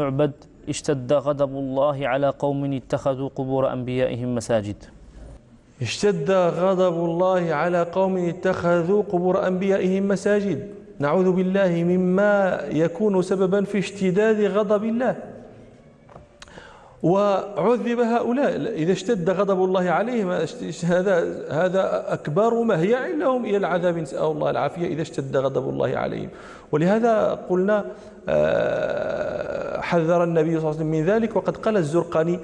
يعبد اشتد غضب الله على قوم اتخذوا قبور أنبيائهم مساجد. اشتد غضب الله على قوم اتخذوا قبور أنبيائهم مساجد. نعوذ بالله مما يكون سببا في اشتداد غضب الله. وعذب هؤلاء. إذا اشتد غضب الله عليهم هذا هذا أكبر مهيع لهم إلى العذاب نسأل الله العافية إذا اشتد غضب الله عليهم. ولهذا قلنا آه، حذر النبي صلى الله عليه وسلم من ذلك. وقد قال الزرقاني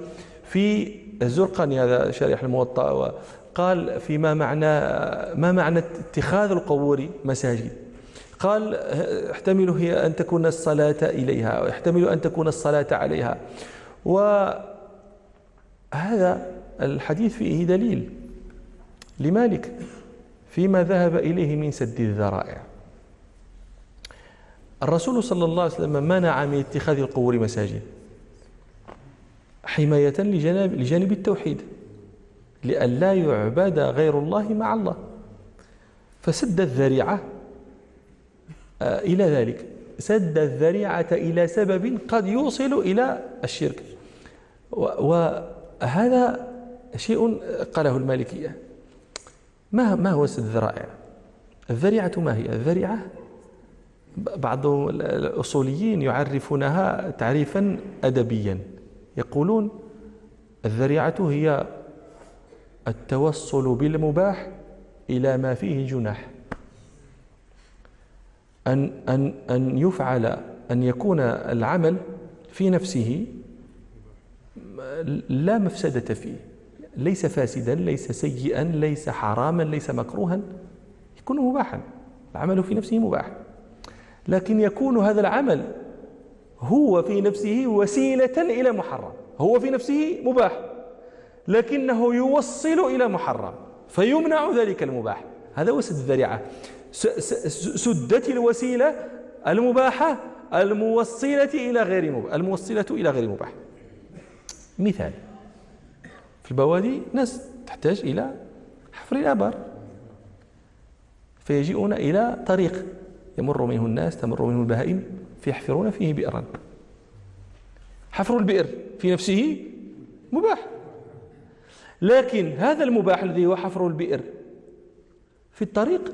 في الزرقاني هذا شارح الموطأ قال فيما معنى ما معنى اتخاذ القبور مساجد. قال احتمل هي أن تكون الصلاة إليها ويحتمل أن تكون الصلاة عليها. وهذا الحديث فيه دليل لمالك فيما ذهب إليه من سد الذرائع. الرسول صلى الله عليه وسلم منع من اتخاذ القبور مساجد حماية لجانب, لجانب التوحيد لئلا يعبد غير الله مع الله. فسد الذريعة آه، إلى ذلك. سد الذريعة إلى سبب قد يوصل إلى الشرك. وهذا شيء قاله المالكية. ما ما هو الذرائع؟ الذريعة ما هي؟ الذريعة بعض الأصوليين يعرفونها تعريفا أدبيا. يقولون الذريعة هي التوصل بالمباح إلى ما فيه جناح. أن أن أن يفعل أن يكون العمل في نفسه لا مفسدة فيه. ليس فاسدا ليس سيئا ليس حراما ليس مكروها. يكون مباحا. العمل في نفسه مباح. لكن يكون هذا العمل هو في نفسه وسيلة إلى محرم. هو في نفسه مباح. لكنه يوصل إلى محرم. فيمنع ذلك المباح. هذا هو سد الذريعة. سدت الوسيلة المباحة الموصلة إلى غير مباح. الموصلة إلى غير مباح. مثال. في البوادي ناس تحتاج إلى حفر الآبار. فيجيئون إلى طريق يمر منه الناس تمر منه البهائم فيحفرون فيه بئرا. حفر البئر في نفسه مباح. لكن هذا المباح الذي هو حفر البئر في الطريق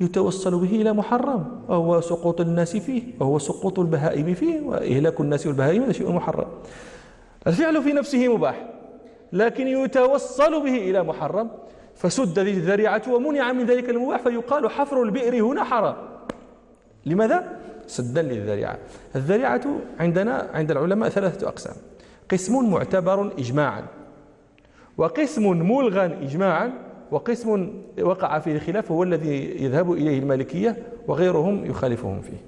يتوصل به إلى محرم وهو سقوط الناس فيه وهو سقوط البهائم فيه وإهلاك الناس والبهائم هذا شيء محرم. الفعل في نفسه مباح لكن يتوصل به إلى محرم فسد الذريعة ومنع من ذلك المباح فيقال حفر البئر هنا حرام. لماذا؟ سدا للذريعة. الذريعة عندنا عند العلماء ثلاثة أقسام. قسم معتبر إجماعا وقسم ملغى إجماعا وقسم وقع فيه الخلاف هو الذي يذهب إليه المالكية وغيرهم يخالفهم فيه.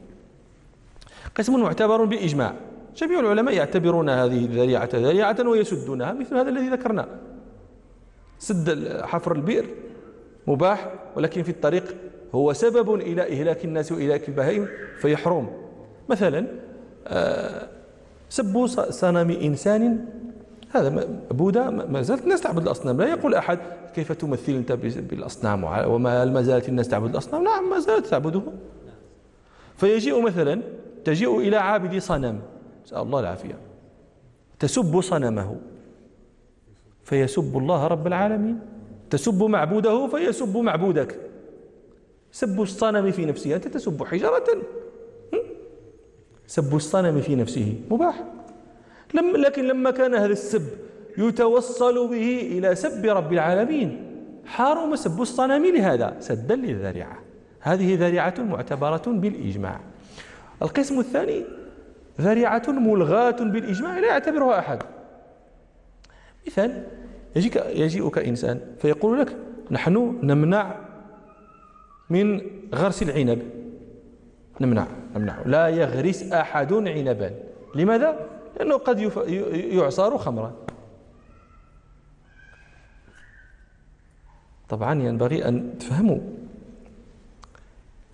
قسم معتبر بالإجماع جميع العلماء يعتبرون هذه الذريعة ذريعة ويسدونها مثل هذا الذي ذكرناه سد حفر البئر مباح ولكن في الطريق هو سبب إلى إهلاك الناس وإهلاك البهائم فيحرم مثلا آه، سب صنم إنسان. هذا بوذا ما زالت الناس تعبد الأصنام. لا يقول أحد كيف تمثل أنت بالأصنام؟ وما ما زالت الناس تعبد الأصنام؟ نعم ما زالت تعبده. فيجيء مثلا تجيء إلى عابد صنم. نسأل الله العافية. تسب صنمه فيسب الله رب العالمين. تسب معبوده فيسب معبودك. سب الصنم في نفسه أنت تسب حجرة سب الصنم في نفسه مباح. لم لكن لما كان هذا السب يتوصل به إلى سب رب العالمين حرم سب الصنم لهذا. سدا للذريعة. هذه ذريعة معتبرة بالإجماع. القسم الثاني ذريعة ملغاة بالإجماع لا يعتبرها أحد. مثال يجيك يجيئك إنسان فيقول لك نحن نمنع من غرس العنب. نمنع نمنع. لا يغرس أحد عنبا. لماذا؟ لأنه قد يعصر خمرا. طبعا ينبغي أن تفهموا.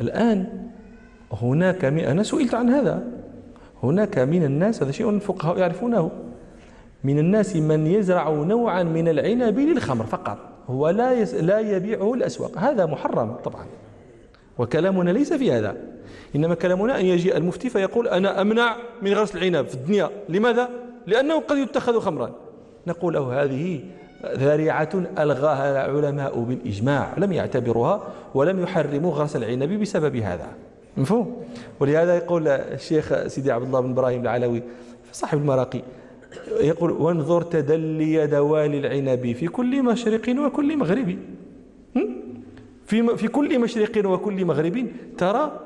الآن هناك أنا سئلت عن هذا. هناك من الناس هذا شيء الفقهاء يعرفونه. من الناس من يزرع نوعا من العنب للخمر فقط. هو لا لا يبيعه الأسواق. هذا محرم طبعا. وكلامنا ليس في هذا. إنما كلامنا أن يجي المفتي فيقول أنا أمنع من غرس العنب في الدنيا. لماذا؟ لأنه قد يتخذ خمرا. نقول له هذه ذريعة ألغاها العلماء بالإجماع. لم يعتبروها ولم يحرموا غرس العنب بسبب هذا. مفهوم. ولهذا يقول الشيخ سيدي عبد الله بن إبراهيم العلوي صاحب المراقي يقول وانظر تدلي دوالي العنب في كل مشرق وكل مغرب. في في كل مشرق وكل مغرب ترى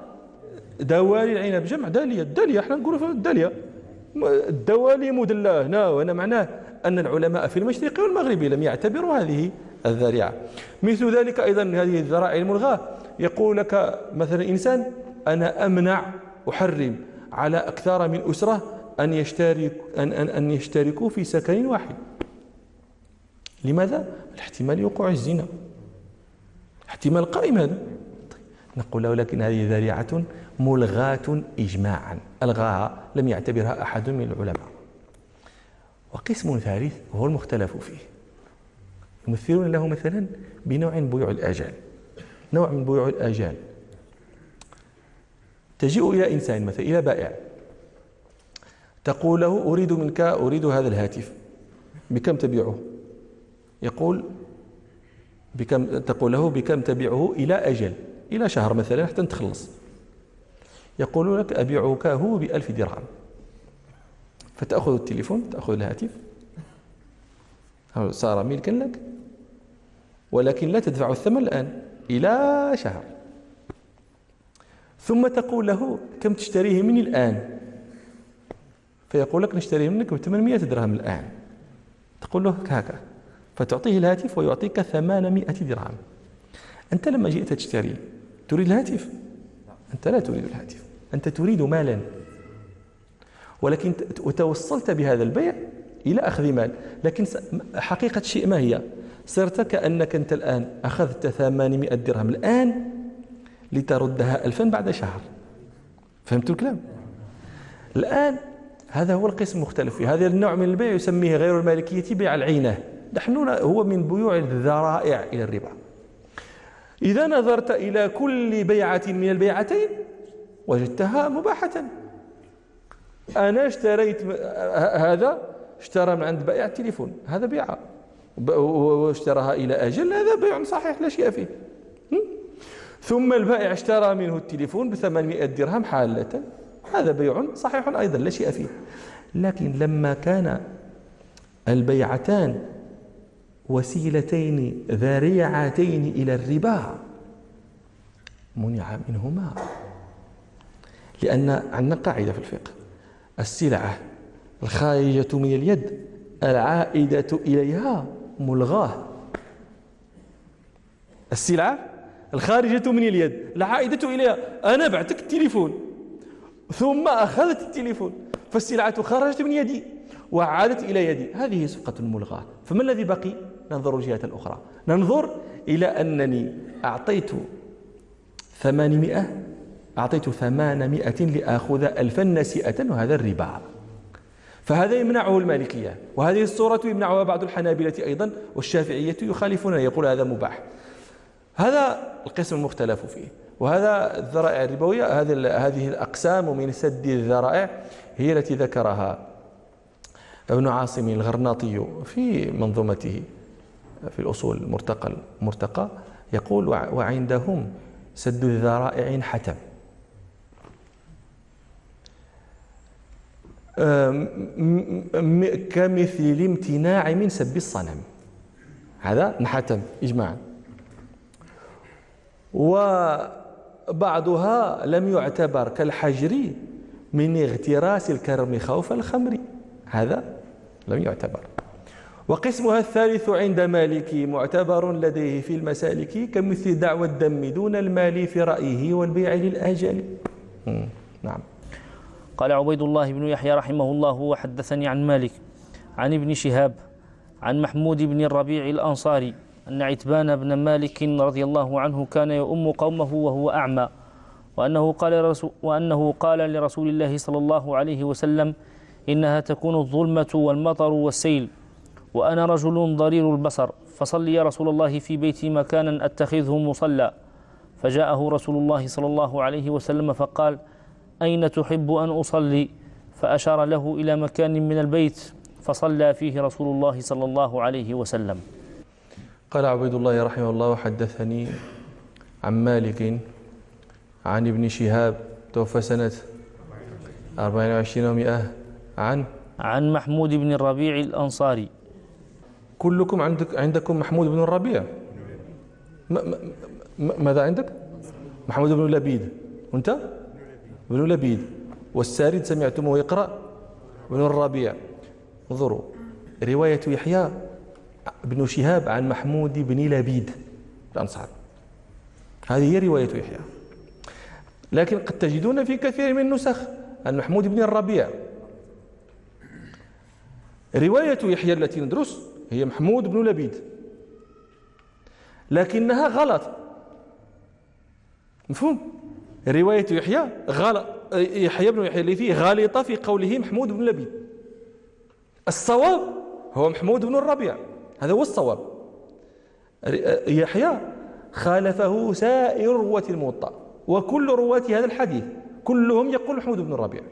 دوالي العنب جمع دالية. الدالية إحنا نقولوا الدالية الدوالي مدلة. هنا وهنا معناه أن العلماء في المشرق والمغرب لم يعتبروا هذه الذريعة. مثل ذلك أيضا هذه الذرائع الملغاة. يقول لك مثلا إنسان أنا أمنع أحرم على أكثر من أسرة أن, يشترك أن, أن, أن يشتركوا في سكن واحد. لماذا؟ الاحتمال يوقع الزنا. احتمال قائم هذا. طيب. نقول له لكن هذه ذريعة ملغاة إجماعا. ألغاها لم يعتبرها أحد من العلماء. وقسم ثالث وهو المختلف فيه. يمثلون له مثلا بنوع بيوع الآجال. نوع من بيوع الآجال. تجيء إلى إنسان مثلا إلى بائع. تقول له أريد منك أريد هذا الهاتف. بكم تبيعه؟ يقول بكم تقول له بكم تبيعه إلى أجل إلى شهر مثلا حتى تخلص. يقول لك أبيعك هو بألف درهم. فتأخذ التليفون تأخذ الهاتف. صار ملكا لك؟ ولكن لا تدفع الثمن الآن إلى شهر. ثم تقول له كم تشتريه مني الآن؟ فيقول لك نشتريه منك ب 800 درهم الآن. تقول له هكا فتعطيه الهاتف ويعطيك 800 درهم. أنت لما جئت تشتري تريد الهاتف؟ أنت لا تريد الهاتف. أنت تريد مالا. ولكن وتوصلت بهذا البيع إلى أخذ مال. لكن حقيقة الشيء ما هي؟ صرت كأنك أنت الآن أخذت 800 درهم الآن لتردها ألفا بعد شهر. فهمت الكلام؟ الآن هذا هو القسم المختلف. فيه هذا النوع من البيع يسميه غير المالكية بيع العينة. نحن هو من بيوع الذرائع إلى الربا. إذا نظرت إلى كل بيعة من البيعتين وجدتها مباحة. أنا اشتريت هذا اشترى من عند بائع التليفون. هذا بيعة. واشتراها إلى أجل هذا بيع صحيح لا شيء فيه. ثم البائع اشترى منه التليفون ب 800 درهم حالة. هذا بيع صحيح أيضا لا شيء فيه. لكن لما كان البيعتان وسيلتين ذريعتين إلى الربا منع منهما. لأن عندنا قاعدة في الفقه. السلعة الخارجة من اليد العائدة إليها ملغاة. السلعة الخارجة من اليد العائدة إليها. أنا بعتك التليفون. ثم أخذت التليفون فالسلعة خرجت من يدي وعادت إلى يدي. هذه صفقة ملغاة فما الذي بقي؟ ننظر الجهة الأخرى. ننظر إلى أنني أعطيت ثمانمائة أعطيت ثمانمائة لآخذ ألفا نسيئة وهذا الربا. فهذا يمنعه المالكية وهذه الصورة يمنعها بعض الحنابلة أيضا والشافعية يخالفون يقول هذا مباح. هذا القسم المختلف فيه. وهذا الذرائع الربوية هذه هذه الأقسام من سد الذرائع هي التي ذكرها ابن عاصم الغرناطي في منظومته في الأصول المرتقى المرتقى يقول وعندهم سد الذرائع حتم. كمثل الامتناع من سب الصنم. هذا نحتم إجماعا. وبعضها لم يعتبر كالحجر من اغتراس الكرم خوف الخمر. هذا لم يعتبر. وقسمها الثالث عند مالك معتبر لديه في المسالك كمثل دعوى الدم دون المال في رأيه والبيع للآجال نعم. قال عبيد الله بن يحيى رحمه الله وحدثني عن مالك عن ابن شهاب عن محمود بن الربيع الأنصاري أن عتبان بن مالك رضي الله عنه كان يؤم قومه وهو أعمى وأنه قال, وأنه قال لرسول الله صلى الله عليه وسلم إنها تكون الظلمة والمطر والسيل وأنا رجل ضرير البصر فصل يا رسول الله في بيتي مكانا أتخذه مصلى. فجاءه رسول الله صلى الله عليه وسلم فقال أين تحب أن أصلي؟ فأشار له إلى مكان من البيت فصلى فيه رسول الله صلى الله عليه وسلم. قال عبيد الله رحمه الله حدثني عن مالك عن ابن شهاب توفى سنة 24 ومئة عن عن محمود بن الربيع الأنصاري. كلكم عندك عندكم محمود بن الربيع. ماذا عندك؟ محمود بن لبيد. وأنت؟ بن لبيد. والسارد سمعتموه يقرأ بن الربيع. انظروا. رواية يحيى. بن شهاب عن محمود بن لبيد الأنصار. هذه هي رواية يحيى. لكن قد تجدون في كثير من النسخ عن محمود بن الربيع. رواية يحيى التي ندرس هي محمود بن لبيد. لكنها غلط. مفهوم؟ رواية يحيى غلط يحيى بن يحيى الليثي غالطة في قوله محمود بن لبيد. الصواب هو محمود بن الربيع. هذا هو الصواب. يحيى خالفه سائر رواة الموطأ وكل رواة هذا الحديث كلهم يقول محمود بن الربيع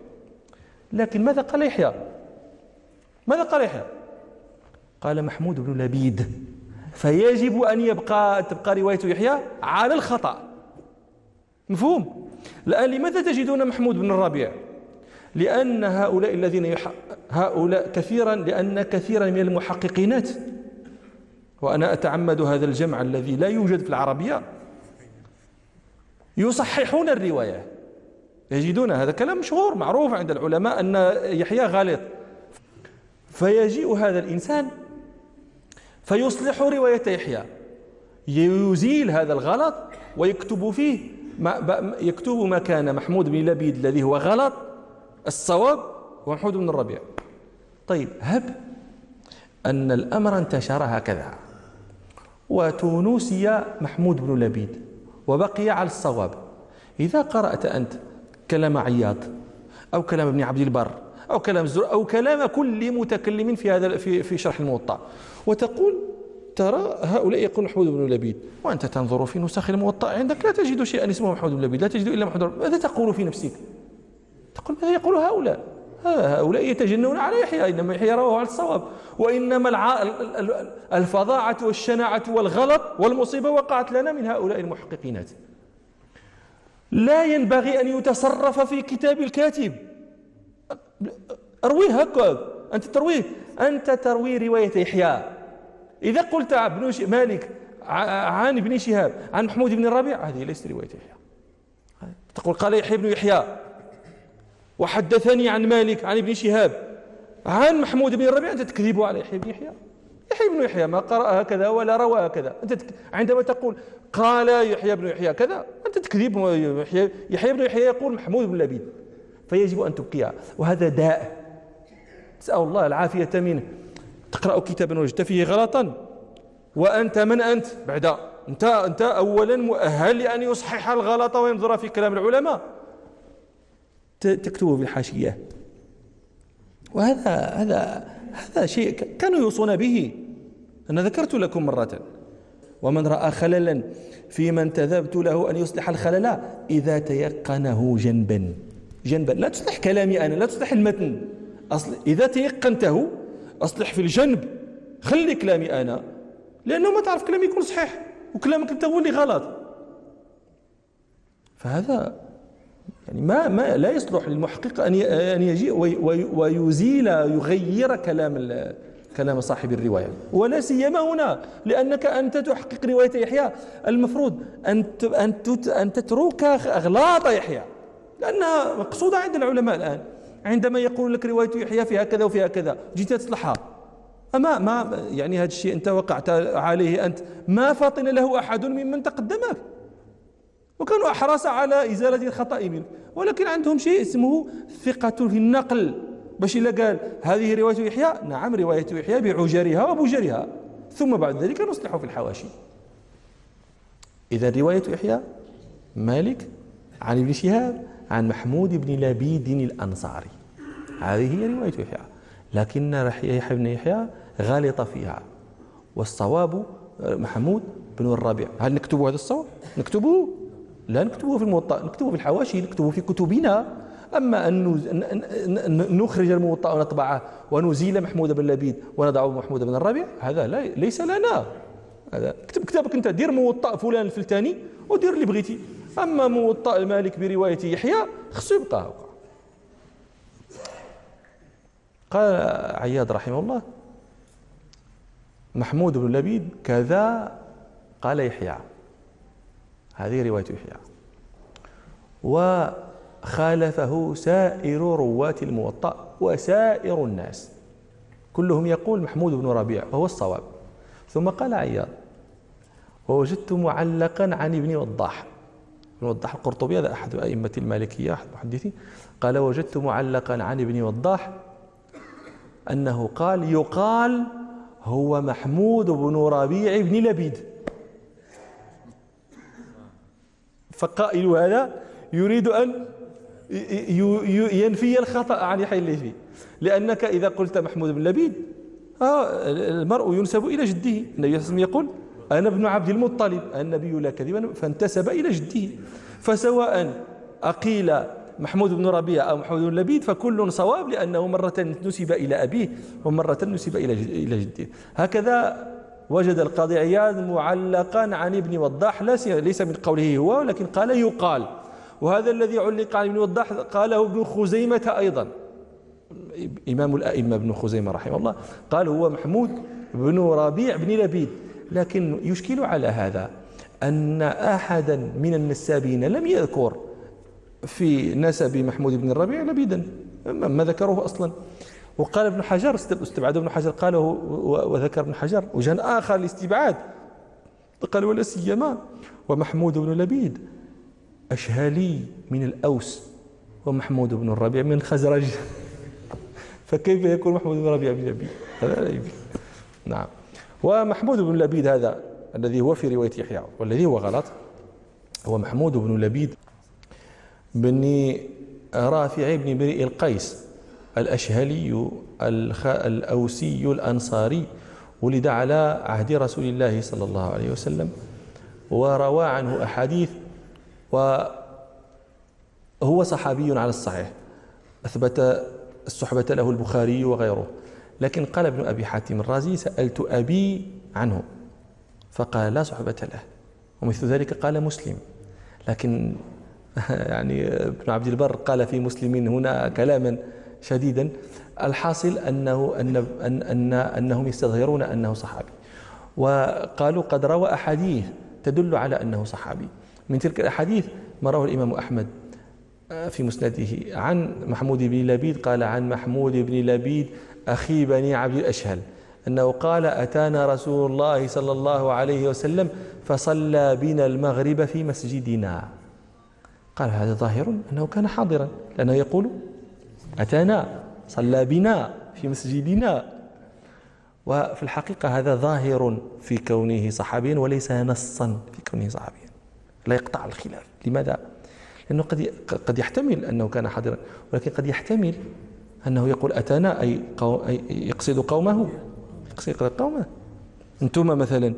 لكن ماذا قال يحيى؟ ماذا قال يحيى؟ قال محمود بن لبيد فيجب أن يبقى تبقى رواية يحيى على الخطأ. مفهوم؟ الآن لماذا تجدون محمود بن الربيع لأن هؤلاء الذين يح... هؤلاء كثيرا لأن كثيرا من المحققينات وأنا أتعمد هذا الجمع الذي لا يوجد في العربية. يصححون الرواية. يجدون هذا كلام مشهور معروف عند العلماء أن يحيى غالط. فيجيء هذا الإنسان فيصلح رواية يحيى. يزيل هذا الغلط ويكتب فيه ما يكتب ما كان محمود بن لبيد الذي هو غلط. الصواب هو محمود بن الربيع. طيب هب أن الأمر انتشر هكذا. وتونسي محمود بن لبيد وبقي على الصواب. إذا قرأت أنت كلام عياض أو كلام ابن عبد البر أو كلام الزر أو كلام كل متكلم في هذا في في شرح الموطأ وتقول ترى هؤلاء يقول محمود بن لبيد وأنت تنظر في نسخ الموطأ عندك لا تجد شيئا اسمه محمود بن لبيد لا تجد إلا محمود ماذا تقول في نفسك؟ تقول ماذا يقول هؤلاء؟ هؤلاء يتجنون على يحيى إنما يحيى رواه على الصواب. وإنما الفظاعة والشناعة والغلط والمصيبة وقعت لنا من هؤلاء المحققينات لا ينبغي أن يتصرف في كتاب الكاتب. أرويه هكذا أنت ترويه. أنت تروي رواية يحيى إذا قلت ابن مالك عن ابن شهاب عن محمود بن الربيع هذه ليست رواية يحيى تقول قال يحيى بن يحيى وحدثني عن مالك عن ابن شهاب. عن محمود بن الربيع أنت تكذب على يحيى بن يحيى؟ يحيى بن يحيى ما قرأ هكذا ولا روى هكذا. أنت تك... عندما تقول قال يحيى بن يحيى كذا أنت تكذب يحيى, يحيى بن يحيى يقول محمود بن لبيد. فيجب أن تبقيها وهذا داء. نسأل الله العافية منه. تقرأ كتابا وجدت فيه غلطا. وأنت من أنت؟ بعد أنت أنت أولا مؤهل لأن يصحح الغلط وينظر في كلام العلماء. تكتبه في الحاشية. وهذا هذا هذا شيء كانوا يوصون به. أنا ذكرت لكم مرة. ومن رأى خللا في من تذبت له أن يصلح الخلل إذا تيقنه جنبا. جنبا. لا تصلح كلامي أنا لا تصلح المتن. أصل إذا تيقنته أصلح في الجنب. خلي كلامي أنا. لأنه ما تعرف كلامي يكون صحيح وكلامك أنت هو اللي غلط. فهذا يعني ما ما لا يصلح للمحقق أن أن يجيء ويزيل يغير كلام كلام صاحب الرواية. ولا سيما هنا لأنك أنت تحقق رواية يحيى. المفروض أن أن أن تترك أغلاط يحيى لأنها مقصودة عند العلماء الآن. عندما يقول لك رواية يحيى فيها كذا وفيها كذا جيت تصلحها. أما ما يعني هذا الشيء أنت وقعت عليه أنت ما فطن له أحد ممن تقدمك وكانوا أحرص على إزالة الخطأ منه. ولكن عندهم شيء اسمه ثقة في النقل. باش إلا قال هذه رواية يحيى؟ نعم رواية يحيى بعجرها وبجرها. ثم بعد ذلك نصلح في الحواشي. إذا رواية يحيى مالك عن ابن شهاب عن محمود بن لبيد الأنصاري. هذه هي رواية يحيى. لكن يحيى بن يحيى غالط فيها. والصواب محمود بن الربيع. هل نكتب هذا الصواب؟ نكتبه. لا نكتبه في الموطأ نكتبه في الحواشي نكتبه في كتبنا. أما أن نخرج الموطأ ونطبعه ونزيل محمود بن لبيد ونضع محمود بن الربيع هذا لا ليس لنا. هذا اكتب كتابك أنت دير موطأ فلان الفلتاني ودير اللي بغيتي. أما موطأ المالك برواية يحيى خصو يبقى قال عياض رحمه الله محمود بن لبيد كذا قال يحيى. هذه رواية يحيى وخالفه سائر رواة الموطأ وسائر الناس. كلهم يقول محمود بن ربيع وهو الصواب. ثم قال عياض ووجدت معلقا عن ابن وضاح. ابن وضاح القرطبي هذا أحد أئمة المالكية أحد المحدثين قال وجدت معلقا عن ابن وضاح أنه قال يقال هو محمود بن ربيع بن لبيد. فقائل هذا يريد أن ينفي الخطأ عن يحيى الليثي. لأنك إذا قلت محمود بن لبيد آه، المرء ينسب إلى جده. النبي صلى الله عليه وسلم يقول أنا ابن عبد المطلب. النبي لا كذبا فانتسب إلى جده. فسواء أقيل محمود بن ربيع أو محمود بن لبيد فكل صواب لأنه مرة نسب إلى أبيه ومرة نسب إلى جده. هكذا وجد القاضي عياض معلقا عن ابن وضاح ليس من قوله هو ولكن قال يقال. وهذا الذي علق عن ابن وضاح قاله ابن خزيمة أيضا. إمام الأئمة ابن خزيمة رحمه الله قال هو محمود بن ربيع بن لبيد. لكن يشكل على هذا أن أحدا من النسابين لم يذكر في نسب محمود بن الربيع لبيدا ما ذكروه أصلا. وقال ابن حجر استبعد ابن حجر قاله وذكر ابن حجر وجه آخر الاستبعاد. قال ولا سيما. ومحمود بن لبيد أشهالي من الأوس ومحمود بن الربيع من الخزرج فكيف يكون محمود بن الربيع بن لبيد؟ هذا لا يمكن نعم. ومحمود بن لبيد هذا الذي هو في رواية يحيى والذي هو غلط. هو محمود بن لبيد بن رافع بن بريء القيس. الأشهلي الأوسي الأنصاري ولد على عهد رسول الله صلى الله عليه وسلم وروى عنه أحاديث وهو صحابي على الصحيح. أثبت الصحبة له البخاري وغيره. لكن قال ابن أبي حاتم الرازي سألت أبي عنه فقال لا صحبة له. ومثل ذلك قال مسلم. لكن يعني ابن عبد البر قال في مسلم هنا كلاما. شديدا الحاصل أنه أن أن أن أنهم يستظهرون أنه صحابي. وقالوا قد روى أحاديث تدل على أنه صحابي. من تلك الأحاديث ما رواه الإمام أحمد آه، في مسنده عن محمود بن لبيد قال عن محمود بن لبيد أخي بني عبد الأشهل أنه قال أتانا رسول الله صلى الله عليه وسلم فصلى بنا المغرب في مسجدنا. قال هذا ظاهر أنه كان حاضرا لأنه يقول أتانا صلى بنا في مسجدنا. وفي الحقيقة هذا ظاهر في كونه صحابيا وليس نصا في كونه صحابيا. لا يقطع الخلاف. لماذا؟ لأنه قد قد يحتمل أنه كان حاضرا ولكن قد يحتمل أنه يقول أتانا أي, يقصد قومه. يقصد قومه. أنتم مثلا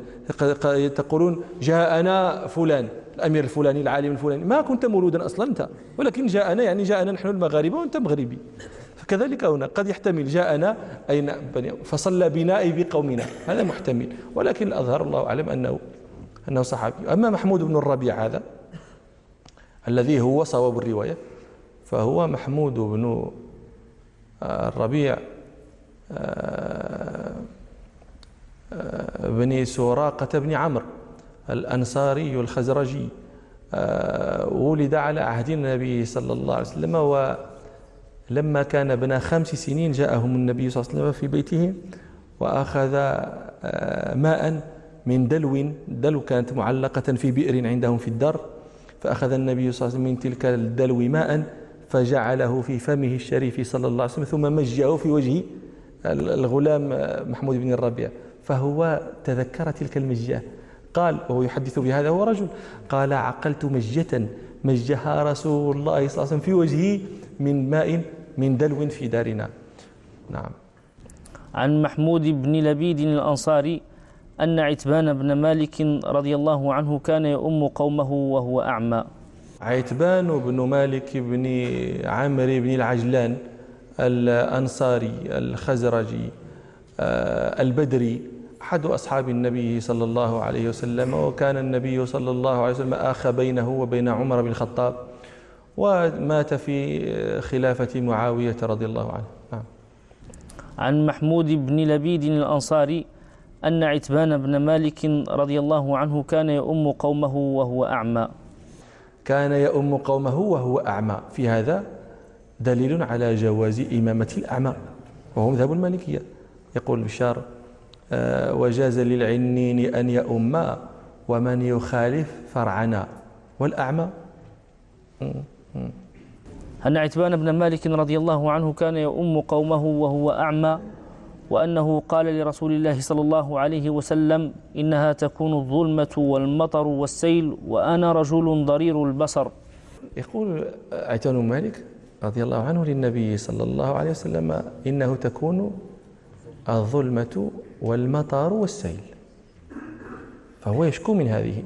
تقولون جاءنا فلان الأمير الفلاني العالم الفلاني. ما كنت مولودا أصلا أنت. ولكن جاءنا يعني جاءنا نحن المغاربة وأنت مغربي. فكذلك هنا قد يحتمل جاءنا أي فصلى بنا أي بقومنا. هذا محتمل. ولكن الأظهر الله أعلم أنه أنه صحابي. أما محمود بن الربيع هذا الذي هو صواب الرواية فهو محمود بن الربيع آه، آه، بن سراقة بن عمرو الأنصاري الخزرجي آه، ولد على عهد النبي صلى الله عليه وسلم ولما كان ابن خمس سنين جاءهم النبي صلى الله عليه وسلم في بيته وأخذ آه، ماء من دلو دلو كانت معلقة في بئر عندهم في الدار فأخذ النبي صلى الله عليه وسلم من تلك الدلو ماء فجعله في فمه الشريف صلى الله عليه وسلم ثم مجه في وجه الغلام محمود بن الربيع. فهو تذكر تلك المجه قال وهو يحدث بهذا هو رجل. قال عقلت مجة مجها رسول الله صلى الله عليه وسلم في وجهه من ماء من دلو في دارنا. نعم. عن محمود بن لبيد الأنصاري أن عتبان بن مالك رضي الله عنه كان يؤم قومه وهو أعمى. عيتبان بن مالك بن عمرو بن العجلان الأنصاري الخزرجي آه، البدري أحد أصحاب النبي صلى الله عليه وسلم وكان النبي صلى الله عليه وسلم آخى بينه وبين عمر بن الخطاب ومات في خلافة معاوية رضي الله عنه. نعم. عن محمود بن لبيد الأنصاري أن عتبان بن مالك رضي الله عنه كان يؤم قومه وهو أعمى. كان يؤم قومه وهو أعمى. في هذا دليل على جواز إمامة الأعمى وهو مذهب المالكية. يقول بشار وجاز للعنين أن يؤم ومن يخالف فرعنا والأعمى. أن عتبان بن مالك رضي الله عنه كان يؤم قومه وهو أعمى وأنه قال لرسول الله صلى الله عليه وسلم إنها تكون الظلمة والمطر والسيل وأنا رجل ضرير البصر. يقول عتبان بن مالك رضي الله عنه للنبي صلى الله عليه وسلم إنه تكون الظلمة والمطر والسيل. فهو يشكو من هذه.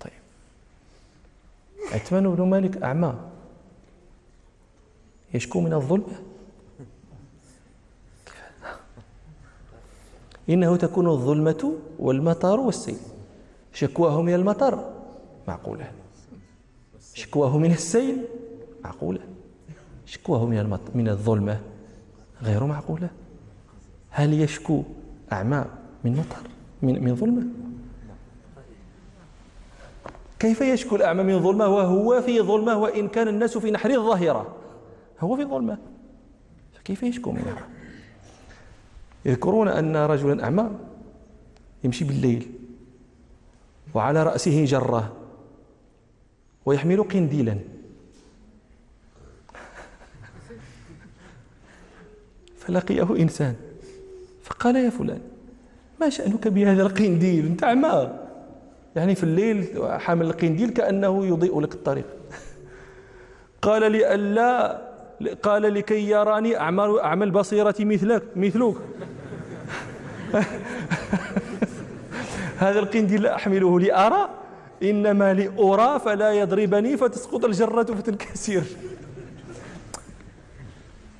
طيب. عثمان بن مالك أعمى. يشكو من الظلمة إنه تكون الظلمة والمطر والسيل. شكواه من المطر معقولة. شكواه من السيل؟ معقولة. شكواه من من الظلمة؟ غير معقولة. هل يشكو أعمى من مطر من من ظلمة؟ كيف يشكو الأعمى من ظلمة وهو في ظلمة وإن كان الناس في نحر الظاهرة؟ هو في ظلمة. فكيف يشكو منها يذكرون أن رجلا أعمى يمشي بالليل وعلى رأسه جرة ويحمل قنديلا. فلقيه إنسان. فقال يا فلان ما شأنك بهذا القنديل أنت أعمى يعني في الليل حامل القنديل كأنه يضيء لك الطريق. قال لي ألا قال لكي يراني أعمل أعمل بصيرة مثلك مثلك. هذا القنديل لا أحمله لأرى إنما لأرى فلا يضربني فتسقط الجرة فتنكسر.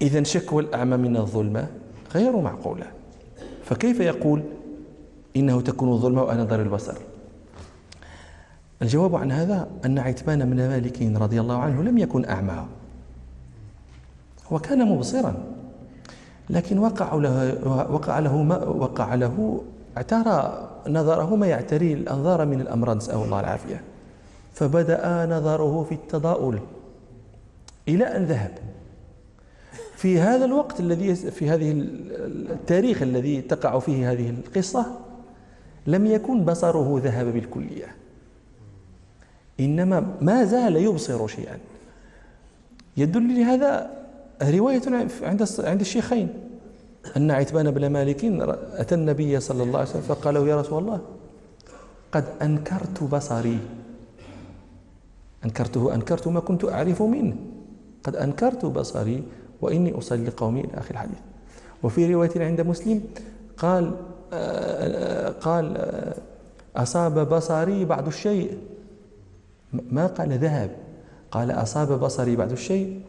إذا شكوى الأعمى من الظلمة غير معقولة. فكيف يقول إنه تكون الظلمة وأنا ضر البصر؟ الجواب عن هذا أن عتبان بن مالك رضي الله عنه لم يكن أعمى. وكان مبصرا لكن وقع له وقع له ما وقع له اعترى نظره ما يعتري الأنظار من الأمراض نسأل الله العافية. فبدأ نظره في التضاؤل إلى أن ذهب. في هذا الوقت الذي في هذه التاريخ الذي تقع فيه هذه القصة لم يكن بصره ذهب بالكلية. إنما ما زال يبصر شيئا. يدل لهذا رواية عند عند الشيخين. أن عتبان بن مالك أتى النبي صلى الله عليه وسلم فقال له يا رسول الله قد أنكرت بصري. أنكرته أنكرت ما كنت أعرف منه. قد أنكرت بصري وإني أصلي لقومي إلى آخر الحديث. وفي رواية عند مسلم قال قال أصاب بصري بعض الشيء. ما قال ذهب؟ قال أصاب بصري بعض الشيء.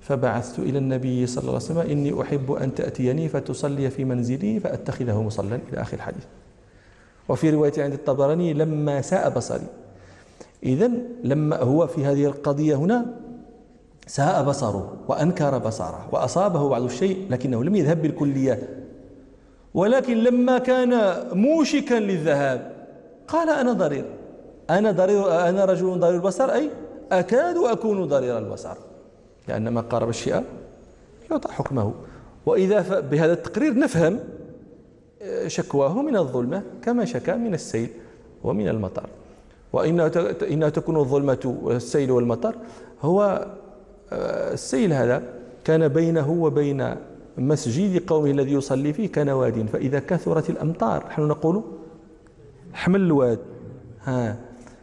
فبعثت إلى النبي صلى الله عليه وسلم إني أحب أن تأتيني فتصلي في منزلي فأتخذه مصلى إلى آخر الحديث. وفي رواية عند الطبراني لما ساء بصري. إذا لما هو في هذه القضية هنا ساء بصره وأنكر بصره وأصابه بعض الشيء لكنه لم يذهب بالكلية. ولكن لما كان موشكا للذهاب قال أنا ضرير. أنا ضرير أنا رجل ضرير البصر؟ أي أكاد أكون ضرير البصر. لأن ما قارب الشيء يعطى حكمه. وإذا بهذا التقرير نفهم آه، شكواه من الظلمة كما شكا من السيل ومن المطر. وإنها تكون الظلمة والسيل والمطر هو السيل هذا كان بينه وبين مسجد قومه الذي يصلي فيه كان واد. فإذا كثرت الأمطار نحن نقول حمل الواد. ها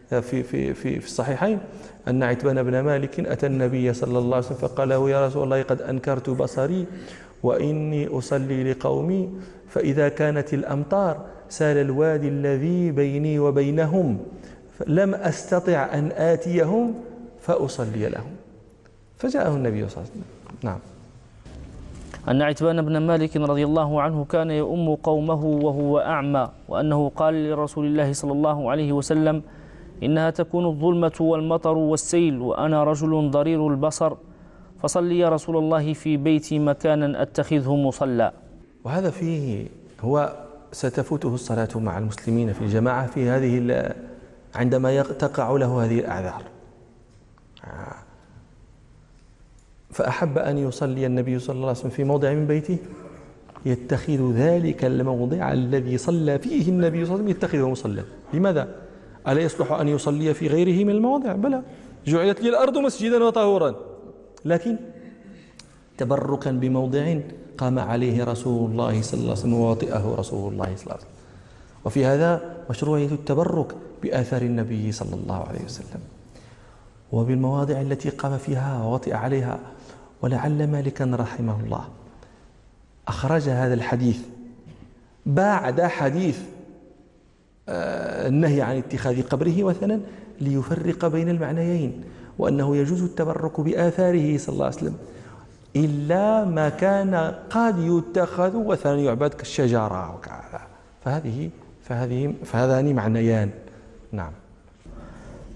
في في في في الصحيحين أن عتبان بن مالك أتى النبي صلى الله عليه وسلم فقال له يا رسول الله قد أنكرت بصري وإني أصلي لقومي. فإذا كانت الأمطار سال الوادي الذي بيني وبينهم لم أستطع أن آتيهم فأصلي لهم. فجاءه النبي صلى الله عليه وسلم. نعم. أن عتبان بن مالك رضي الله عنه كان يؤم قومه وهو أعمى وأنه قال لرسول الله صلى الله عليه وسلم إنها تكون الظلمة والمطر والسيل وأنا رجل ضرير البصر فصل يا رسول الله في بيتي مكانا أتخذه مصلى. وهذا فيه هو ستفوته الصلاة مع المسلمين في الجماعة في هذه عندما تقع له هذه الأعذار. فأحب أن يصلي النبي صلى الله عليه وسلم في موضع من بيته؟ يتخذ ذلك الموضع الذي صلى فيه النبي صلى الله عليه وسلم يتخذه مصلى. لماذا؟ ألا يصلح أن يصلي في غيره من المواضع؟ بلى. جعلت لي الأرض مسجدا وطهورا. لكن تبركا بموضع قام عليه رسول الله صلى الله عليه وسلم ووطئه رسول الله صلى الله عليه وسلم. وفي هذا مشروعية التبرك بآثار النبي صلى الله عليه وسلم. وبالمواضع التي قام فيها ووطئ عليها ولعل مالكا رحمه الله. أخرج هذا الحديث بعد حديث آه، النهي عن اتخاذ قبره وثنا ليفرق بين المعنيين وأنه يجوز التبرك بآثاره صلى الله عليه وسلم إلا ما كان قد يتخذ وثنا يعبد كالشجرة فهذه فهذه فهذان معنيان. نعم.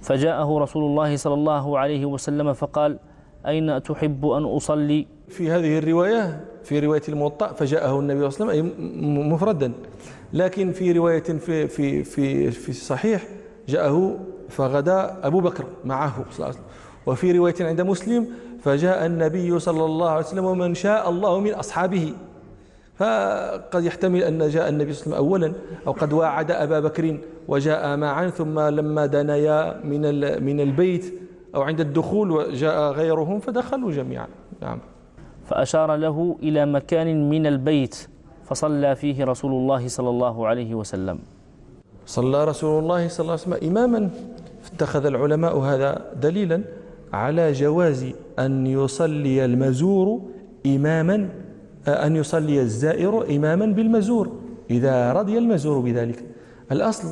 فجاءه رسول الله صلى الله عليه وسلم فقال أين تحب أن أصلي؟ في هذه الرواية في رواية الموطأ فجاءه النبي صلى الله عليه وسلم مفردا. لكن في رواية في في في في الصحيح جاءه فغدا أبو بكر معه صلى الله عليه وسلم. وفي رواية عند مسلم فجاء النبي صلى الله عليه وسلم ومن شاء الله من أصحابه. فقد يحتمل أن جاء النبي صلى الله عليه وسلم أولا أو قد واعد أبا بكر وجاء معا ثم لما دنيا من من البيت أو عند الدخول وجاء غيرهم فدخلوا جميعا. نعم. فأشار له إلى مكان من البيت فصلى فيه رسول الله صلى الله عليه وسلم. صلى رسول الله صلى الله عليه وسلم إماما. اتخذ العلماء هذا دليلا على جواز أن يصلي المزور إماما أن يصلي الزائر إماما بالمزور إذا رضي المزور بذلك. الأصل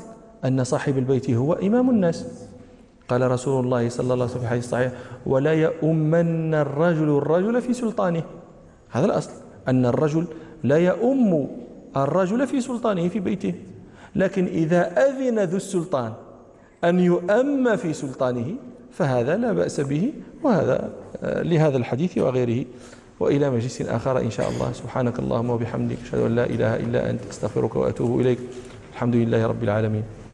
أن صاحب البيت هو إمام الناس. قال رسول الله صلى الله عليه وسلم في الحديث الصحيح ولا يؤمن الرجل الرجل في سلطانه. هذا الأصل أن الرجل لا يؤم الرجل في سلطانه في بيته. لكن إذا أذن ذو السلطان أن يؤم في سلطانه فهذا لا بأس به وهذا آه، لهذا الحديث وغيره. وإلى مجلس آخر إن شاء الله. سبحانك اللهم وبحمدك أشهد أن لا إله إلا أنت أستغفرك وأتوب إليك. الحمد لله رب العالمين.